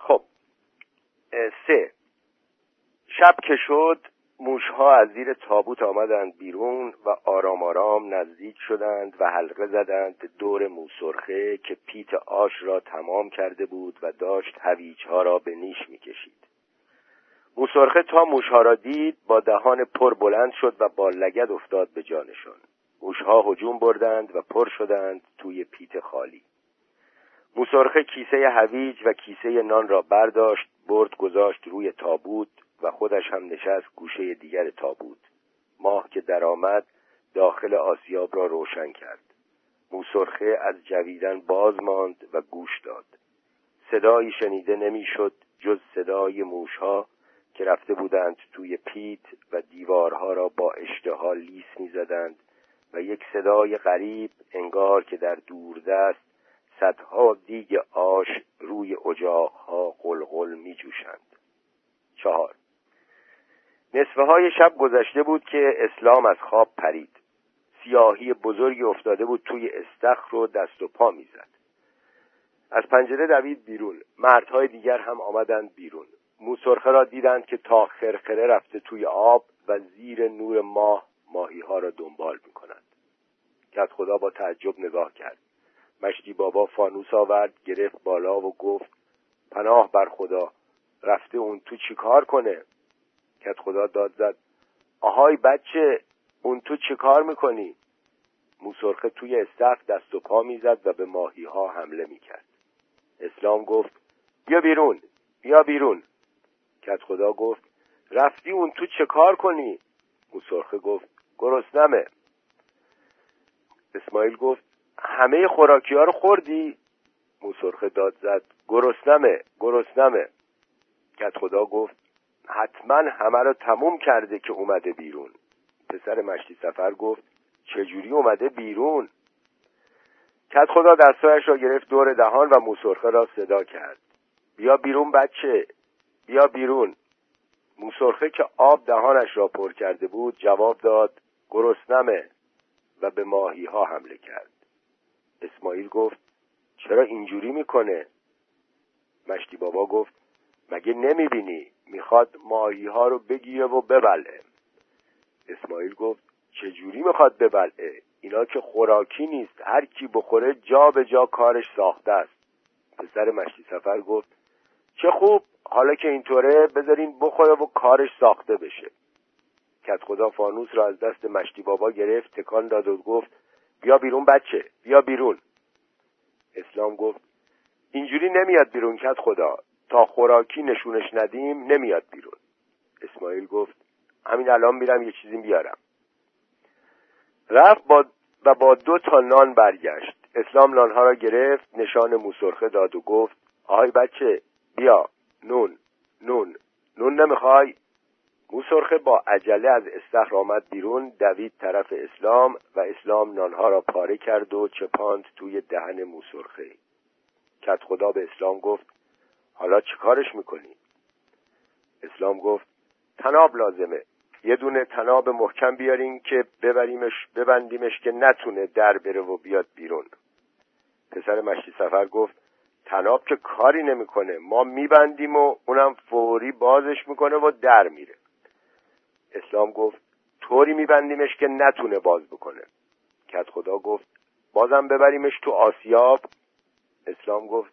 خب سه. شب که شد موشها از زیر تابوت آمدند بیرون و آرام آرام نزدیک شدند و حلقه زدند دور موسرخه که پیت آش را تمام کرده بود و داشت هویجها را به نیش می‌کشید. موسرخه تا موشها را دید با دهان پر بلند شد و با لگد افتاد به جانشان. موشها هجوم بردند و پر شدند توی پیت خالی. موسرخه کیسه هویج و کیسه نان را برداشت برد گذاشت روی تابوت و خودش هم نشست گوشه دیگر تابوت. ماه که درآمد داخل آسیاب را روشن کرد. موسرخه از جویدن باز ماند و گوش داد. صدایی شنیده نمی‌شد جز صدای موشها که رفته بودند توی پیت و دیوارها را با اشتها لیس می‌زدند و یک صدای غریب انگار که در دوردست صدها دیگ آش روی اجاقها قلقل می جوشند چهار. نصفه های شب گذشته بود که اسلام از خواب پرید. سیاهی بزرگی افتاده بود توی استخر و دست و پا می‌زد. از پنجره دوید بیرون. مردهای دیگر هم آمدند بیرون. موسرخه را دیدند که تا خرخره رفته توی آب و زیر نور ماه ماهی ها را دنبال می کند که خدا با تعجب نگاه کرد. مشتی بابا فانوس آورد گرفت بالا و گفت پناه بر خدا رفته اون تو چیکار کنه کت خدا داد زد آهای بچه اون تو چه کار می‌کنی؟ موسرخه توی استخ دست و پا می‌زد و به ماهی ها حمله می‌کرد اسلام گفت بیا بیرون بیا بیرون کت خدا گفت رفتی اون تو چه کار کنی؟ موسرخه گفت گرسنمه اسماعیل گفت همه خوراکی ها رو خوردی؟ موسرخه داد زد. گرسنمه گرسنمه. کت خدا گفت حتما همه رو تموم کرده که اومده بیرون. پسر مشتی سفر گفت چجوری اومده بیرون؟ کت خدا دستایش را گرفت دور دهان و موسرخه را صدا کرد. بیا بیرون بچه بیا بیرون. موسرخه که آب دهانش را پر کرده بود جواب داد گرسنمه. و به ماهی ها حمله کرد. اسماعیل گفت چرا اینجوری می‌کنه؟ مشتی بابا گفت مگه نمی‌بینی؟ می‌خواد ماهی ها رو بگیره و ببله. اسماعیل گفت چجوری می‌خواد ببلعه اینا که خوراکی نیست هر کی بخوره جا به جا کارش ساخته است. پسر مشتی سفر گفت چه خوب حالا که اینطوره بذارین بخوره و کارش ساخته بشه. کت خدا فانوس را از دست مشتی بابا گرفت تکان داد و گفت بیا بیرون بچه بیا بیرون. اسلام گفت اینجوری نمیاد بیرون کت خدا. تا خوراکی نشونش ندیم نمیاد بیرون. اسماعیل گفت همین الان میرم یه چیزی بیارم. رفت با و با دو تا نان برگشت. اسلام نانها را گرفت نشان موسرخه داد و گفت آهای بچه بیا. نون نون. نون نمی‌خوای؟ موسرخه با عجله از استخر آمد بیرون دوید طرف اسلام و اسلام نانها را پاره کرد و چپاند توی دهن موسرخه. کت خدا به اسلام گفت حالا چه کارش می‌کنی؟ اسلام گفت تناب لازمه. یه دونه تناب محکم بیارین که ببریمش ببندیمش که نتونه در بره و بیاد بیرون. پسر مشتی سفر گفت تناب که کاری نمی‌کنه. ما میبندیم و اونم فوری بازش می‌کنه و در میره. اسلام گفت طوری میبندیمش که نتونه باز بکنه. کت خدا گفت بازم ببریمش تو آسیاب. اسلام گفت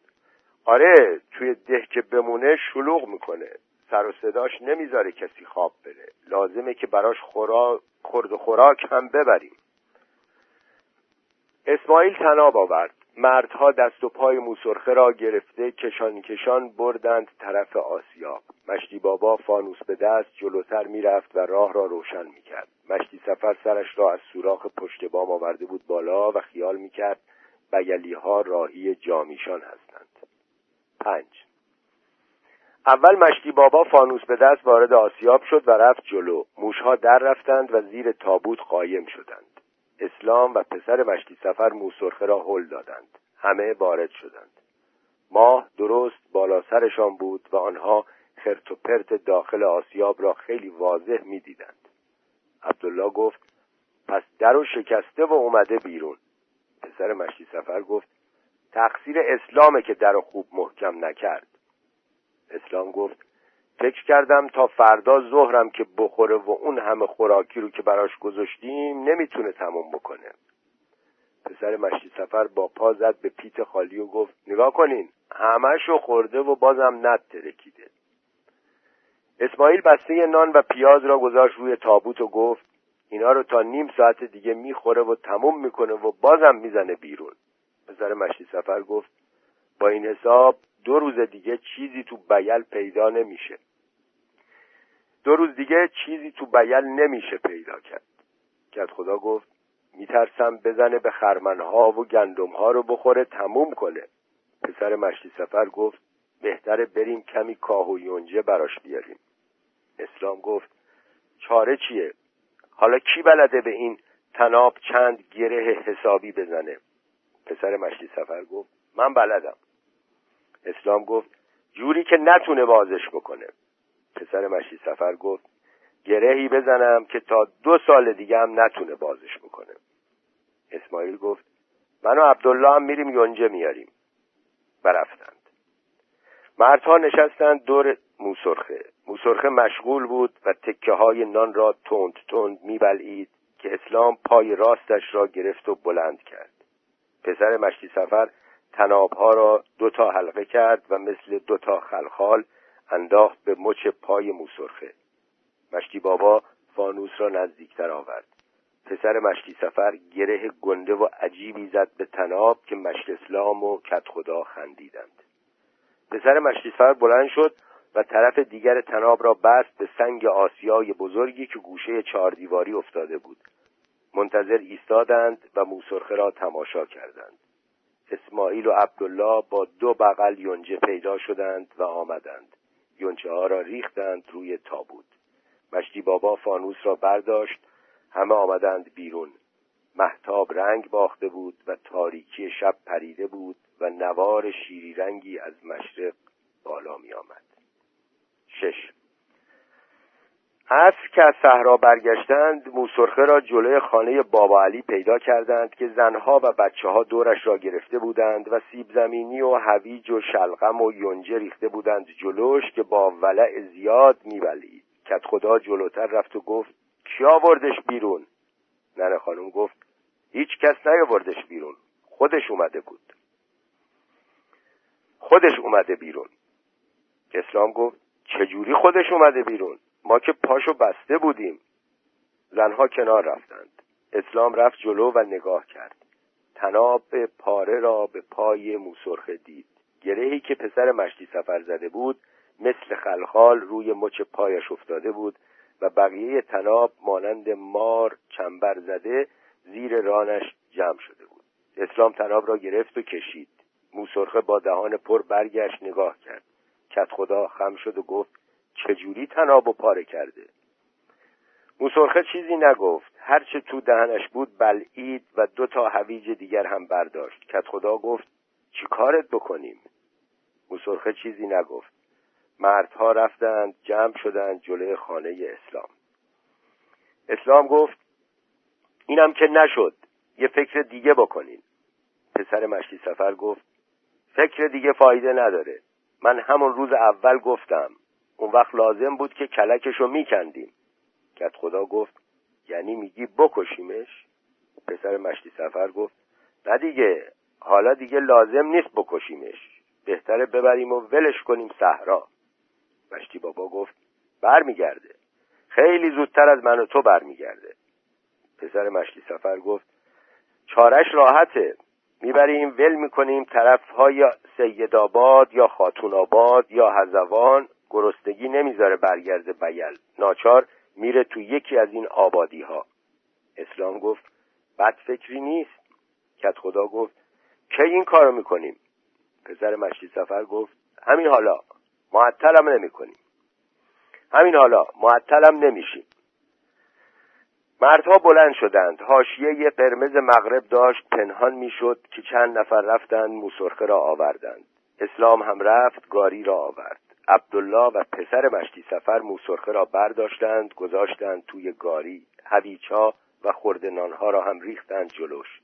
آره توی ده که بمونه شلوغ می‌کنه. سر و صداش نمی‌ذاره کسی خواب بره. لازمه که براش خورا... خورد و خوراک هم ببریم. اسماعیل تناب آورد. مردها دست و پای موسرخه را گرفته کشان کشان بردند طرف آسیاب مشتی بابا فانوس به دست جلوتر می‌رفت و راه را روشن می‌کرد. مشتی سفر سرش را از سوراخ پشت بام آورده بود بالا و خیال می‌کرد بگلی ها راهی جامیشان هستند. پنج. اول مشتی بابا فانوس به دست وارد آسیاب شد و رفت جلو. موشها در رفتند و زیر تابوت قایم شدند. اسلام و پسر مشتی سفر موسرخه را هل دادند. همه وارد شدند. ماه درست بالا سرشان بود و آنها خرت و پرت داخل آسیاب را خیلی واضح می‌دیدند. عبدالله گفت پس در و شکسته و اومده بیرون. پسر مشتی سفر گفت تقصیر اسلامه که در خوب محکم نکرد. اسلام گفت فکر کردم تا فردا ظهرم که بخوره و اون همه خوراکی رو که براش گذاشتیم نمی‌تونه تموم بکنه. پسر مشتی سفر با پا زد به پیت خالی و گفت نگاه کنین همهشو خورده و بازم نت ترکیده اسماعیل بسته نان و پیاز را گذاشت روی تابوت و گفت اینا رو تا نیم ساعت دیگه می‌خوره و تموم می‌کنه و بازم می‌زنه بیرون. پسر مشتی سفر گفت با این حساب دو روز دیگه چیزی تو بیل پیدا نمیشه. دو روز دیگه چیزی تو بیل نمیشه پیدا کرد. کرد خدا گفت میترسم بزنه به خرمنها و گندمها رو بخوره تموم کنه. پسر مشتی سفر گفت بهتره بریم کمی کاه و یونجه براش بیاریم. اسلام گفت چاره چیه؟ حالا کی بلده به این تناب چند گره حسابی بزنه؟ پسر مشتی سفر گفت من بلدم. اسلام گفت جوری که نتونه بازش بکنه. پسر مشتی سفر گفت گرهی بزنم که تا دو سال دیگه هم نتونه بازش بکنه. اسماعیل گفت من و عبدالله هم میریم یونجه میاریم. و رفتند مردها نشستند دور موسرخه. موسرخه مشغول بود و تکه های نان را تند تند میبلعید که اسلام پای راستش را گرفت و بلند کرد. پسر مشتی سفر تنابها را دو تا حلقه کرد و مثل دو تا خلخال انداخت به مچ پای موسرخه. مشتی بابا فانوس را نزدیکتر آورد. پسر مشتی سفر گره گنده و عجیبی زد به تناب که مشت اسلام و کت خدا خندیدند. پسر مشتی سفر بلند شد و طرف دیگر تناب را بست به سنگ آسیای بزرگی که گوشه چهار دیواری افتاده بود. منتظر ایستادند و موسرخه را تماشا کردند. اسماعیل و عبدالله با دو بغل یونجه پیدا شدند و آمدند. یونجه ها را ریختند روی تابوت. مشتی بابا فانوس را برداشت همه آمدند بیرون. محتاب رنگ باخته بود و تاریکی شب پریده بود و نوار شیری رنگی از مشرق بالا می آمد شش عصر که از صحرا برگشتند موسرخه را جلوی خانه بابا علی پیدا کردند که زنها و بچه ها دورش را گرفته بودند و سیب زمینی و هویج و شلغم و یونجه ریخته بودند جلوش که با ولع زیاد میبلید. کت خدا جلوتر رفت و گفت کی آوردش بیرون؟ ننه خانم گفت هیچ کس نیاوردش بیرون خودش اومده بود. خودش اومده بیرون. اسلام گفت چجوری خودش اومده بیرون؟ ما که پاشو بسته بودیم. زنها کنار رفتند. اسلام رفت جلو و نگاه کرد. تناب پاره را به پای موسرخه دید. گرهی که پسر مشتی سفر زده بود مثل خلخال روی مچ پایش افتاده بود و بقیه تناب مانند مار چنبر زده زیر رانش جمع شده بود. اسلام تناب را گرفت و کشید. موسرخه با دهان پر برگشت نگاه کرد. کت خدا خم شد و گفت چجوری تناب و پاره کرده؟ موسرخه چیزی نگفت. هرچه تو دهنش بود بلعید و دو تا هویج دیگر هم برداشت. کت خدا گفت چی کارت بکنیم؟ موسرخه چیزی نگفت. مردها رفتند جمع شدند جلوی خانه اسلام. اسلام گفت اینم که نشد یه فکر دیگه بکنین. پسر مشتی سفر گفت فکر دیگه فایده نداره. من همون روز اول گفتم. اون وقت لازم بود که کلکشو میکندیم. کت خدا گفت یعنی میگی بکشیمش؟ پسر مشتی سفر گفت نه دیگه حالا دیگه لازم نیست بکشیمش. بهتره ببریم و ولش کنیم صحرا. مشتی بابا گفت برمیگرده. خیلی زودتر از من و تو برمیگرده. پسر مشتی سفر گفت چارش راحته. می‌بریم ول می‌کنیم طرف های سیدآباد یا خاتون آباد یا هزوان گرسنگی نمی‌ذاره برگرده بیل. ناچار میره تو یکی از این آبادی ها اسلام گفت بد فکری نیست. کت خدا گفت کی این کارو می‌کنیم؟ پسر مشتی سفر گفت همین حالا معطلم نمی کنیم همین حالا معطلم نمیشیم. مردها بلند شدند. حاشیه قرمز مغرب داشت پنهان می‌شد که چند نفر رفتند موسرخه را آوردند. اسلام هم رفت گاری را آورد. عبدالله و پسر مشتی سفر موسرخه را برداشتند گذاشتند توی گاری هویچا و خوردنانها را هم ریختند جلوش.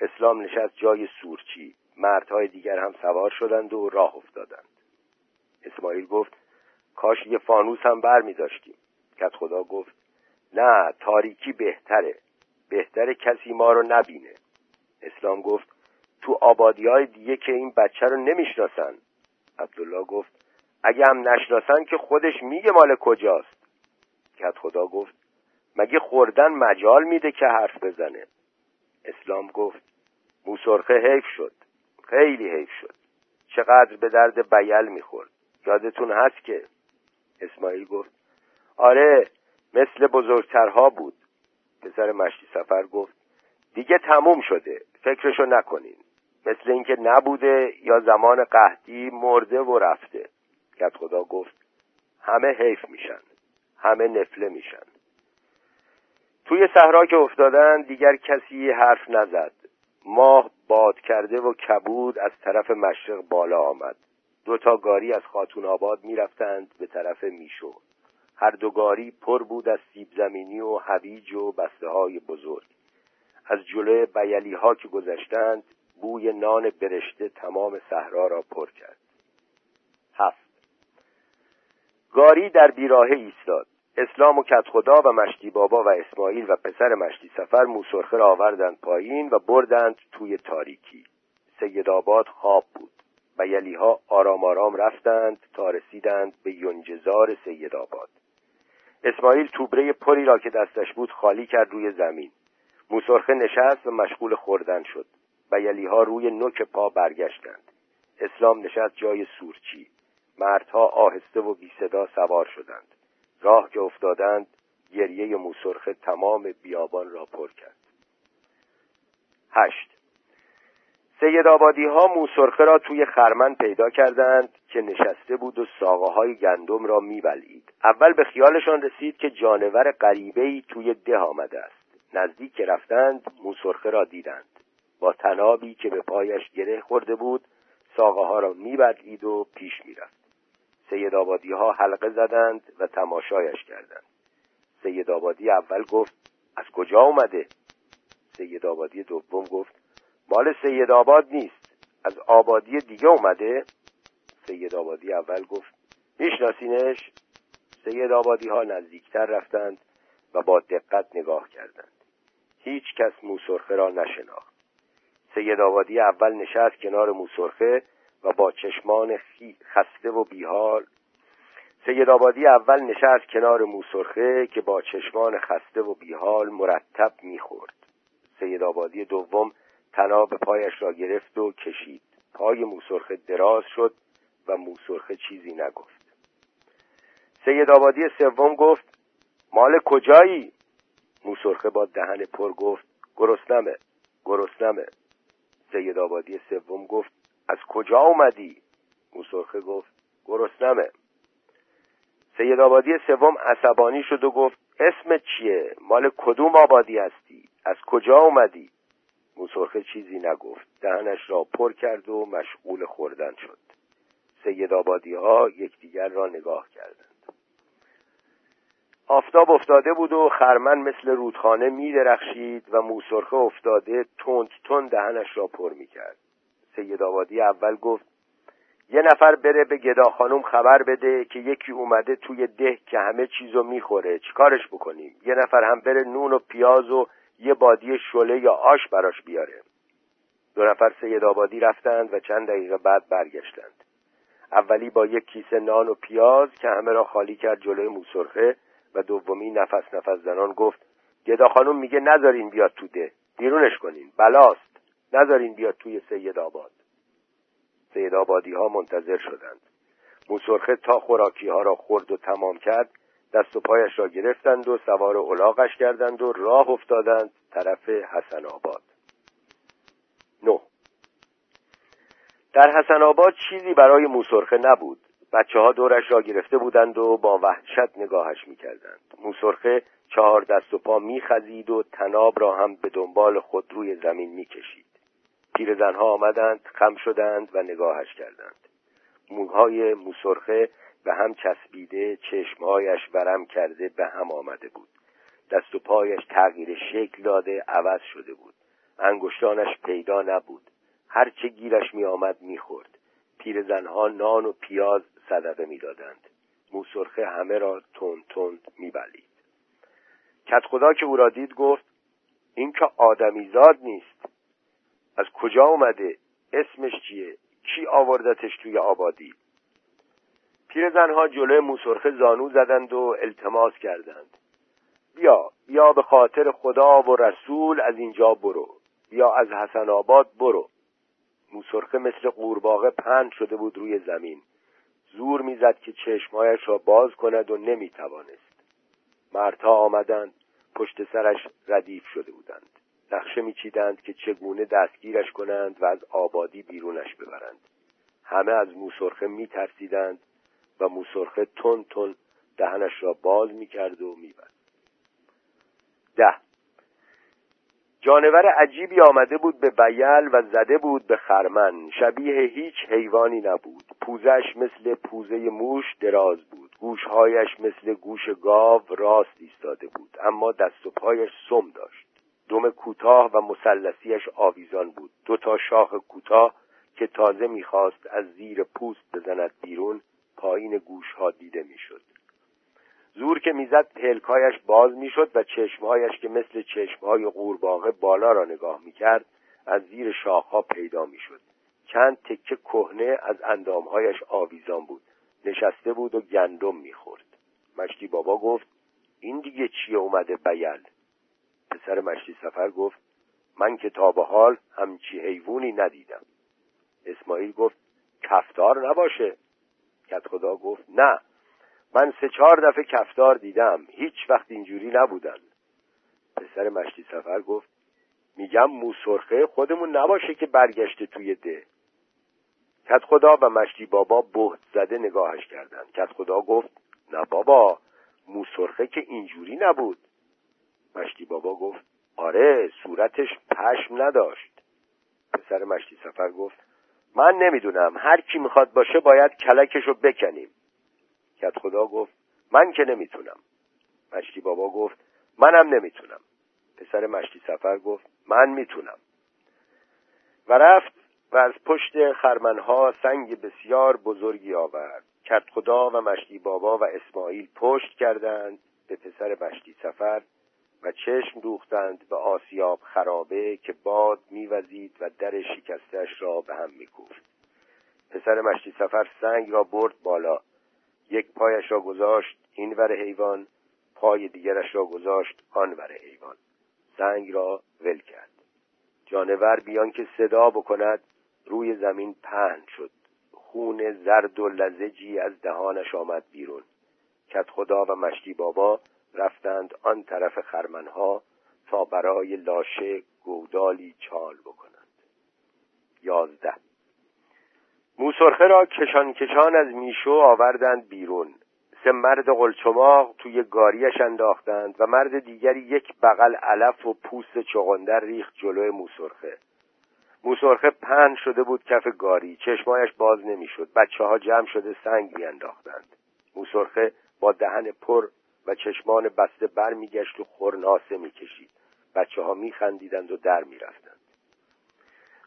اسلام نشست جای سورچی مردهای دیگر هم سوار شدند و راه افتادند. اسماعیل گفت کاش یه فانوس هم بر می داشتیم کت خدا گفت نه تاریکی بهتره. بهتره کسی ما رو نبینه. اسلام گفت تو آبادی های دیگه که این بچه رو نمی‌شناسن. عبدالله گفت اگه هم نشناسن که خودش میگه مال کجاست. کت خدا گفت مگه خوردن مجال میده که حرف بزنه؟ اسلام گفت موسرخه حیف شد. خیلی حیف شد. چقدر به درد بیل می‌خورد. یادتون هست که؟ اسماعیل گفت آره مثل بزرگترها بود. پسر مشتی سفر گفت دیگه تموم شده فکرشو نکنین. مثل اینکه نبوده یا زمان قحطی مرده و رفته. کت خدا گفت همه حیف میشن همه نفله میشن. توی صحرا که افتادن دیگر کسی حرف نزد. ماه باد کرده و کبود از طرف مشرق بالا آمد. دو تا گاری از خاتون آباد می‌رفتند به طرف میشو. هر دو گاری پر بود از سیب زمینی و هویج و بسته های بزرگ. از جلوی بیلی ها که گذشتند بوی نان برشته تمام صحرا را پر کرد. گاری در بیراهه ایستاد. اسلام و کت خدا و مشتی بابا و اسماعیل و پسر مشتی سفر موسرخه را آوردند پایین و بردند توی تاریکی. سید آباد خواب بود. و یلیها آرام آرام رفتند تا رسیدند به یونجزار سید آباد. اسماعیل توبره پری را که دستش بود خالی کرد روی زمین. موسرخه نشست و مشغول خوردن شد. و یلیها روی نوک پا برگشتند. اسلام نشست جای سورچی. مردها آهسته و بی صدا سوار شدند. راه که افتادند گریه موسرخه تمام بیابان را پر کرد. هشت. سید آبادی ها موسرخه را توی خرمن پیدا کردند که نشسته بود و ساقه های گندم را میبلید اول به خیالشان رسید که جانور غریبه توی ده آمده است. نزدیک که رفتند موسرخه را دیدند. با تنابی که به پایش گره خورده بود ساقه ها را میبلید و پیش می‌رفت. سید آبادی ها حلقه زدند و تماشایش کردند. سید آبادی اول گفت از کجا اومده؟ سید آبادی دوم گفت مال سید آباد نیست از آبادی دیگه اومده؟ سید آبادی اول گفت میشناسینش؟ سید آبادی ها نزدیکتر رفتند و با دقت نگاه کردند. هیچ کس موسرخه را نشناخت. سید آبادی اول نشست کنار موسرخه و با چشمان خسته و بیحال. سید آبادی اول نشست کنار موسرخه که با چشمان خسته و بیحال مرتب می‌خورد. سید آبادی دوم تناب پایش را گرفت و کشید. پای موسرخه دراز شد و موسرخه چیزی نگفت. سید آبادی سوم گفت مال کجایی؟ موسرخه با دهن پر گفت گرسنمه گرسنمه. سید آبادی سوم گفت از کجا اومدی؟ موسرخه گفت گرسنمه سید آبادی سوم عصبانی شد و گفت اسم چیه؟ مال کدوم آبادی هستی؟ از کجا اومدی؟ موسرخه چیزی نگفت دهنش را پر کرد و مشغول خوردن شد. سید آبادی ها یکدیگر را نگاه کردند. آفتاب افتاده بود و خرمن مثل رودخانه می درخشید و موسرخه افتاده تند تند دهنش را پر می کرد سید آبادی اول گفت یه نفر بره به گدا خانم خبر بده که یکی اومده توی ده که همه چیزو می‌خوره. چیکارش بکنیم؟ یه نفر هم بره نون و پیاز و یه بادی شله یا آش براش بیاره. دو نفر سید آبادی رفتند و چند دقیقه بعد برگشتند. اولی با یک کیسه نان و پیاز که همه را خالی کرد جلوی موسرخه و دومی نفس نفس زنان گفت گدا خانم میگه نذارین بیاد تو ده. بیرونش کنین. بلاست. نذارین بیاد توی سید آباد. سید آبادی ها منتظر شدند. موسرخه تا خوراکی ها را خورد و تمام کرد دست و پایش را گرفتند و سوار اولاغش کردند و راه افتادند طرف حسن آباد. نو در حسن آباد چیزی برای موسرخه نبود. بچه ها دورش را گرفته بودند و با وحشت نگاهش می‌کردند. موسرخه چهار دست و پا میخزید و تناب را هم به دنبال خود روی زمین می‌کشید. پیرزنها آمدند خم شدند و نگاهش کردند. موهای موسرخه به هم چسبیده چشمهایش ورم کرده به هم آمده بود. دست و پایش تغییر شکل داده عوض شده بود. انگشتانش پیدا نبود. هرچه گیرش می آمد می خورد پیرزنها نان و پیاز صدقه می‌دادند. موسرخه همه را تند تند میبلید. کت خدا که او را دید گفت این که آدمیزاد نیست. از کجا اومده؟ اسمش چیه؟ کی آوردتش توی آبادی؟ پیرزنها جلوی موسرخه زانو زدند و التماس کردند. بیا بیا به خاطر خدا و رسول از اینجا برو. بیا از حسن آباد برو. موسرخه مثل قورباغه پند شده بود روی زمین. زور می‌زد که چشمهایش را باز کند و نمی‌توانست. مردها آمدند پشت سرش ردیف شده بودند. نقشه میچیدند که چگونه دستگیرش کنند و از آبادی بیرونش ببرند. همه از موسرخه میترسیدند و موسرخه تون تون دهنش را باز می‌کرد و میبست. ده. جانور عجیبی آمده بود به بیل و زده بود به خرمن. شبیه هیچ حیوانی نبود. پوزش مثل پوزه موش دراز بود. گوشهایش مثل گوش گاو راست ایستاده بود. اما دست و پایش سم داشت. دم کوتاه و مثلثیش آویزان بود. دو تا شاخ کوتاه که تازه می‌خواست از زیر پوست بزند بیرون پایین گوشها دیده می‌شد. زور که می‌زد پلکایش باز می‌شد و چشمهایش که مثل چشمهای قورباغه بالا را نگاه می‌کرد از زیر شاخها پیدا می‌شد. چند تکه کهنه از اندامهایش آویزان بود. نشسته بود و گندم می‌خورد. مشتی بابا گفت این دیگه چیه اومده بیل؟ پسر مشتی سفر گفت من که تا به حال همچی حیوانی ندیدم. اسماعیل گفت کفتار نباشه. کت خدا گفت نه من سه چهار دفعه کفتار دیدم هیچ وقت اینجوری نبودن پسر مشتی سفر گفت میگم موسرخه خودمون نباشه که برگشته توی ده. کت خدا و مشتی بابا بهت زده نگاهش کردند کت خدا گفت نه بابا موسرخه که اینجوری نبود. مشتی بابا گفت آره صورتش پشم نداشت. پسر مشتی سفر گفت من نمی‌دونم هر کی می‌خواد باشه باید کلکش رو بکنیم. کت خدا گفت من که نمی‌تونم. مشتی بابا گفت منم نمی‌تونم. پسر مشتی سفر گفت من می‌تونم. و رفت و از پشت خرمنها سنگ بسیار بزرگی آورد. کت خدا و مشتی بابا و اسماعیل پشت کردند به پسر مشتی سفر و چشم دوختند به آسیاب خرابه که باد میوزید و در شکستش را به هم میکوفت. پسر مشتی سفر سنگ را برد بالا. یک پایش را گذاشت این ور حیوان پای دیگرش را گذاشت آن ور حیوان. سنگ را ول کرد. جانور بیان که صدا بکند روی زمین پهن شد. خون زرد و لزجی از دهانش آمد بیرون. کت خدا و مشتی بابا رفتند آن طرف خرمنها تا برای لاشه گودالی چال بکنند. یازده. موسرخه را کشان کشان از میشو آوردند بیرون. سه مرد قلچماق توی گاریش انداختند و مرد دیگری یک بغل علف و پوست چغندر ریخت جلوی موسرخه. موسرخه پهن شده بود کف گاری. چشمایش باز نمی‌شد. بچه ها جمع شده سنگ میانداختند موسرخه با دهن پر و چشمان بسته بر میگشت و خورناسه می‌کشید. بچه ها میخندیدند و در می‌رفتند.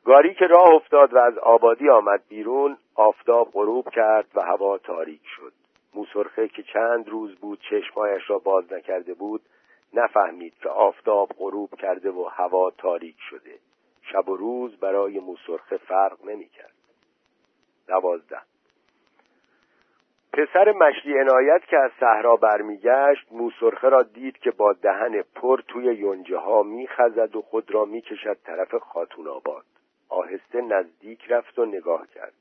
گاری که راه افتاد و از آبادی آمد بیرون آفتاب غروب کرد و هوا تاریک شد. موسرخه که چند روز بود چشمایش را باز نکرده بود نفهمید که آفتاب غروب کرده و هوا تاریک شده. شب و روز برای موسرخه فرق نمی‌کرد. دوازده پسر مشلی عنایت که از صحرا برمیگشت موسرخه را دید که با دهن پر توی یونجه ها میخزد و خود را می‌کشد طرف خاتون آباد. آهسته نزدیک رفت و نگاه کرد.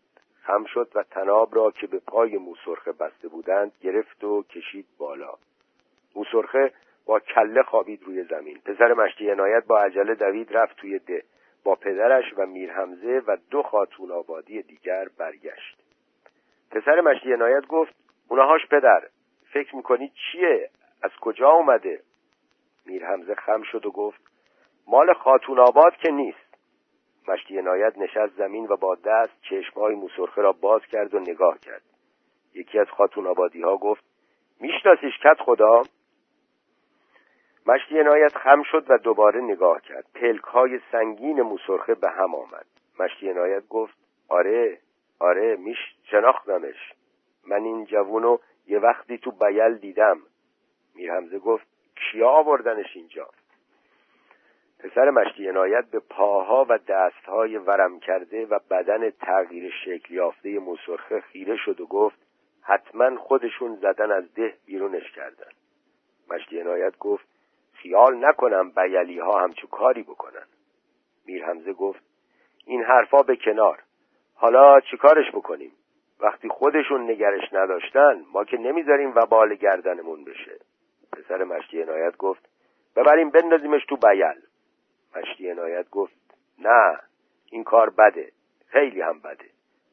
خم شد و تناب را که به پای موسرخه بسته بودند گرفت و کشید بالا. موسرخه با کله خوابید روی زمین. پسر مشتی عنایت با عجله دوید رفت توی ده. با پدرش و میرحمزه و دو خاتون آبادی دیگر برگشت. پسر مشتی عنایت گفت اونهاش پدر فکر می‌کنی چیه؟ از کجا اومده؟ میرحمزه خم شد و گفت مال خاتون آباد که نیست. مشتی عنایت نشست زمین و با دست چشمهای موسرخه را باز کرد و نگاه کرد. یکی از خاتون آبادی ها گفت میشناسیش کت خدا؟ مشتی عنایت خم شد و دوباره نگاه کرد. پلک های سنگین موسرخه به هم آمد. مشتی عنایت گفت آره. آره میش شناختمش. من این جوونو یه وقتی تو بیل دیدم. میرحمزه گفت کیا آوردنش اینجا؟ پسر مشتی عنایت به پاها و دستهای ورم کرده و بدن تغییر شکل یافته موسرخه خیره شد و گفت حتما خودشون زدن از ده بیرونش کردن. مشتی عنایت گفت خیال نکنم بیلی ها همچو کاری بکنن. میر حمزه گفت این حرفا به کنار. حالا چیکارش بکنیم؟ وقتی خودشون نگرش نداشتن ما که نمی‌ذاریم و بال گردنمون بشه. پسر مشتی عنایت گفت ببریم بندازیمش تو بیل. مشتی عنایت گفت نه این کار بده خیلی هم بده.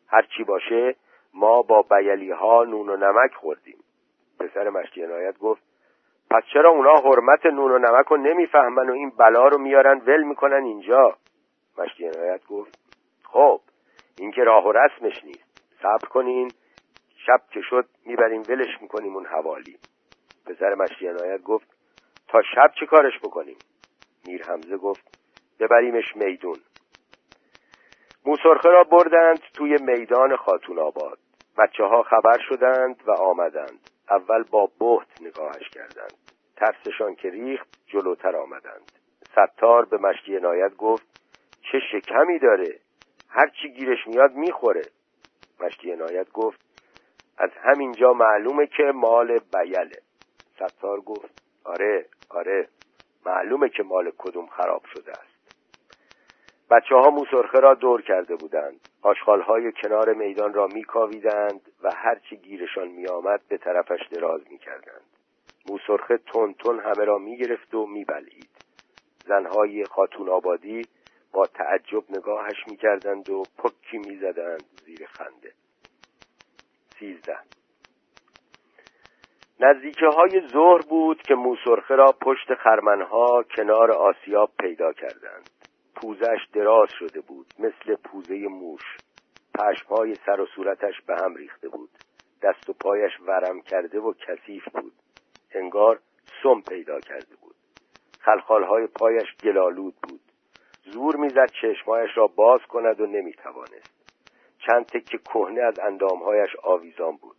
هر چی باشه ما با بیلی ها نون و نمک خوردیم. پسر مشتی عنایت گفت پس چرا اونا حرمت نون و نمک رو نمی‌فهمن و این بلا رو میارن ول می‌کنن اینجا؟ مشتی عنایت گفت خب این که راه و رسمش نیست. صبر کنین. شب که شد می‌بریم ولش می‌کنیم اون حوالی. پسر مشتی عنایت گفت تا شب چه کارش بکنیم؟ میر حمزه گفت ببریمش میدون. موسرخه را بردند توی میدان خاتون آباد. بچه ها خبر شدند و آمدند. اول با بهت نگاهش کردند. ترسشان که ریخت جلوتر آمدند. ستار به مشتی عنایت گفت چه شکمی داره؟ هر چی گیرش میاد می‌خوره. مشتی عنایت گفت از همینجا معلومه که مال بیله. ستار گفت آره آره معلومه که مال کدوم خراب شده است. بچه ها موسرخه را دور کرده بودند. های کنار میدان را میکاویدند و هرچی گیرشان میآمد به طرفش دراز می‌کردند. موسرخه تون تون همه را می‌گرفت و میبلید زنهای خاتون آبادی با تعجب نگاهش می‌کردند و پکی می‌زدند زیر خنده. سیزده. نزدیکه های ظهر بود که موسرخه را پشت خرمنها کنار آسیاب پیدا کردند. پوزش دراز شده بود مثل پوزه موش. پشمهای سر و صورتش به هم ریخته بود. دست و پایش ورم کرده و کثیف بود. انگار سم پیدا کرده بود. خلخالهای پایش گلالود بود. زور می‌زد چشمهایش را باز کند و نمی‌توانست. چند تکه کهنه از اندامهایش آویزان بود.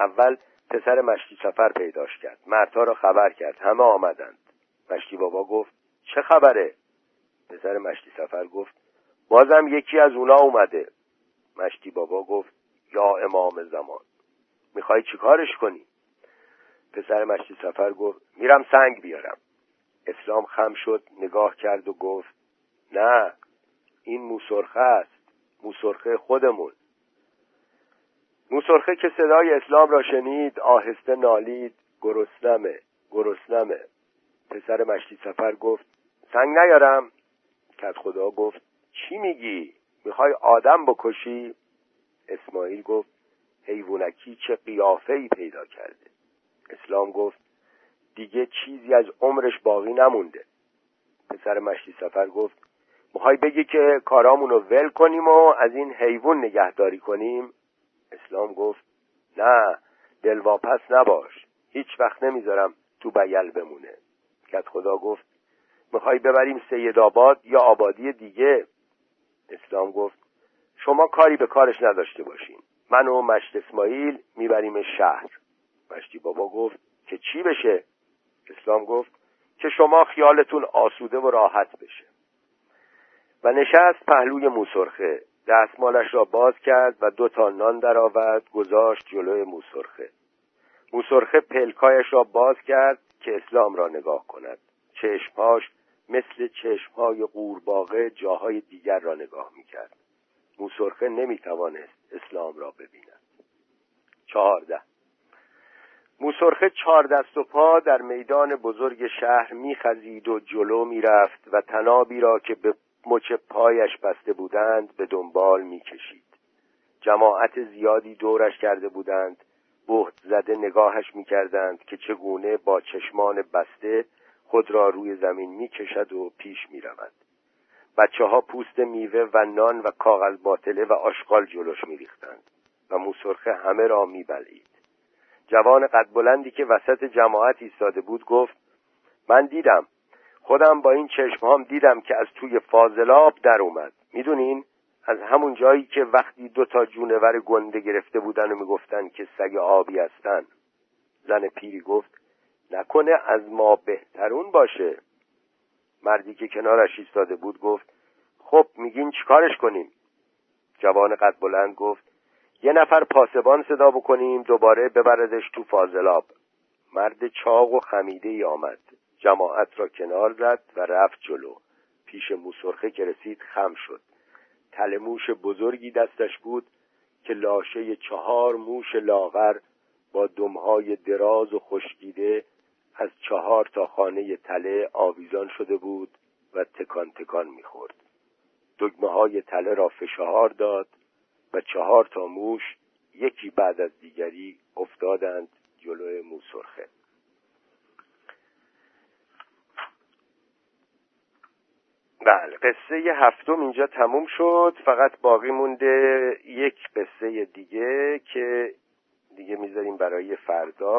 اول پسر مشتی سفر پیداش کرد. مرتا را خبر کرد. همه آمدند. مشتی بابا گفت چه خبره؟ پسر مشتی سفر گفت بازم یکی از اونا اومده. مشتی بابا گفت یا امام زمان. می‌خوای چیکارش کنی؟ پسر مشتی سفر گفت میرم سنگ بیارم. اسلام خم شد نگاه کرد و گفت نه این موسرخه است. موسرخه خودمون. موسرخه که صدای اسلام را شنید آهسته نالید گرسنمه گرسنمه. پسر مشتی سفر گفت سنگ نیارم. کت خدا گفت چی میگی؟ می‌خوای آدم بکشی؟ اسماعیل گفت حیوانکی چه قیافه ای پیدا کرده. اسلام گفت دیگه چیزی از عمرش باقی نمونده. پسر مشتی سفر گفت می‌خوای بگی که کارامون ول کنیم و از این حیوان نگهداری کنیم؟ اسلام گفت نه دلواپس نباش هیچ وقت نمی‌ذارم تو بیل بمونه. کت خدا گفت می‌خوای ببریم سید آباد یا آبادی دیگه؟ اسلام گفت شما کاری به کارش نداشته باشین. من و مشت اسماعیل می‌بریم شهر. مشتی بابا گفت که چی بشه؟ اسلام گفت که شما خیالتون آسوده و راحت بشه. و نشست پهلوی موسرخه. دستمالش را باز کرد و دو تا نان درآورد گذاشت جلوی موسرخه. موسرخه پلکایش را باز کرد که اسلام را نگاه کند. چشمهاش مثل چشمهای قورباغه جاهای دیگر را نگاه می‌کرد. موسرخه نمی‌توانست اسلام را ببیند. چهارده. موسرخه چهار دست و پا در میدان بزرگ شهر میخزید و جلو می‌رفت و تنابی را که به مچ پایش بسته بودند به دنبال می‌کشید جماعت زیادی دورش کرده بودند بهت زده نگاهش می‌کردند که چگونه با چشمان بسته خود را روی زمین می کشد و پیش می رود بچه ها پوست میوه و نان و کاغذ باطله و آشغال جلوش می ریختند و موسرخه همه را می بلید. جوان قد بلندی که وسط جماعت ایستاده بود گفت من دیدم خودم با این چشمهام دیدم که از توی فاضلاب در اومد. می‌دونین؟ از همون جایی که وقتی دو تا جونور گنده گرفته بودن و می‌گفتن که سگ آبی هستن زن پیری گفت نکنه از ما بهترون باشه. مردی که کنارش ایستاده بود گفت خب میگین چیکارش کنیم؟ جوان قد بلند گفت یه نفر پاسبان صدا بکنیم دوباره ببردش تو فاضلاب. مرد چاق و خمیده ای آمد. جماعت را کنار زد و رفت جلو. پیش موسرخه که رسید خم شد. تل موش بزرگی دستش بود که لاشه چهار موش لاغر با دمهای دراز و خشکیده از چهار تا خانه تله آویزان شده بود و تکان تکان می‌خورد. دگمه های تله را فشار داد و چهار تا موش یکی بعد از دیگری افتادند جلوی موسرخه. بله. قصه هفتم اینجا تموم شد. فقط باقی مونده یک قصه دیگه که دیگه می‌ذاریم برای فردا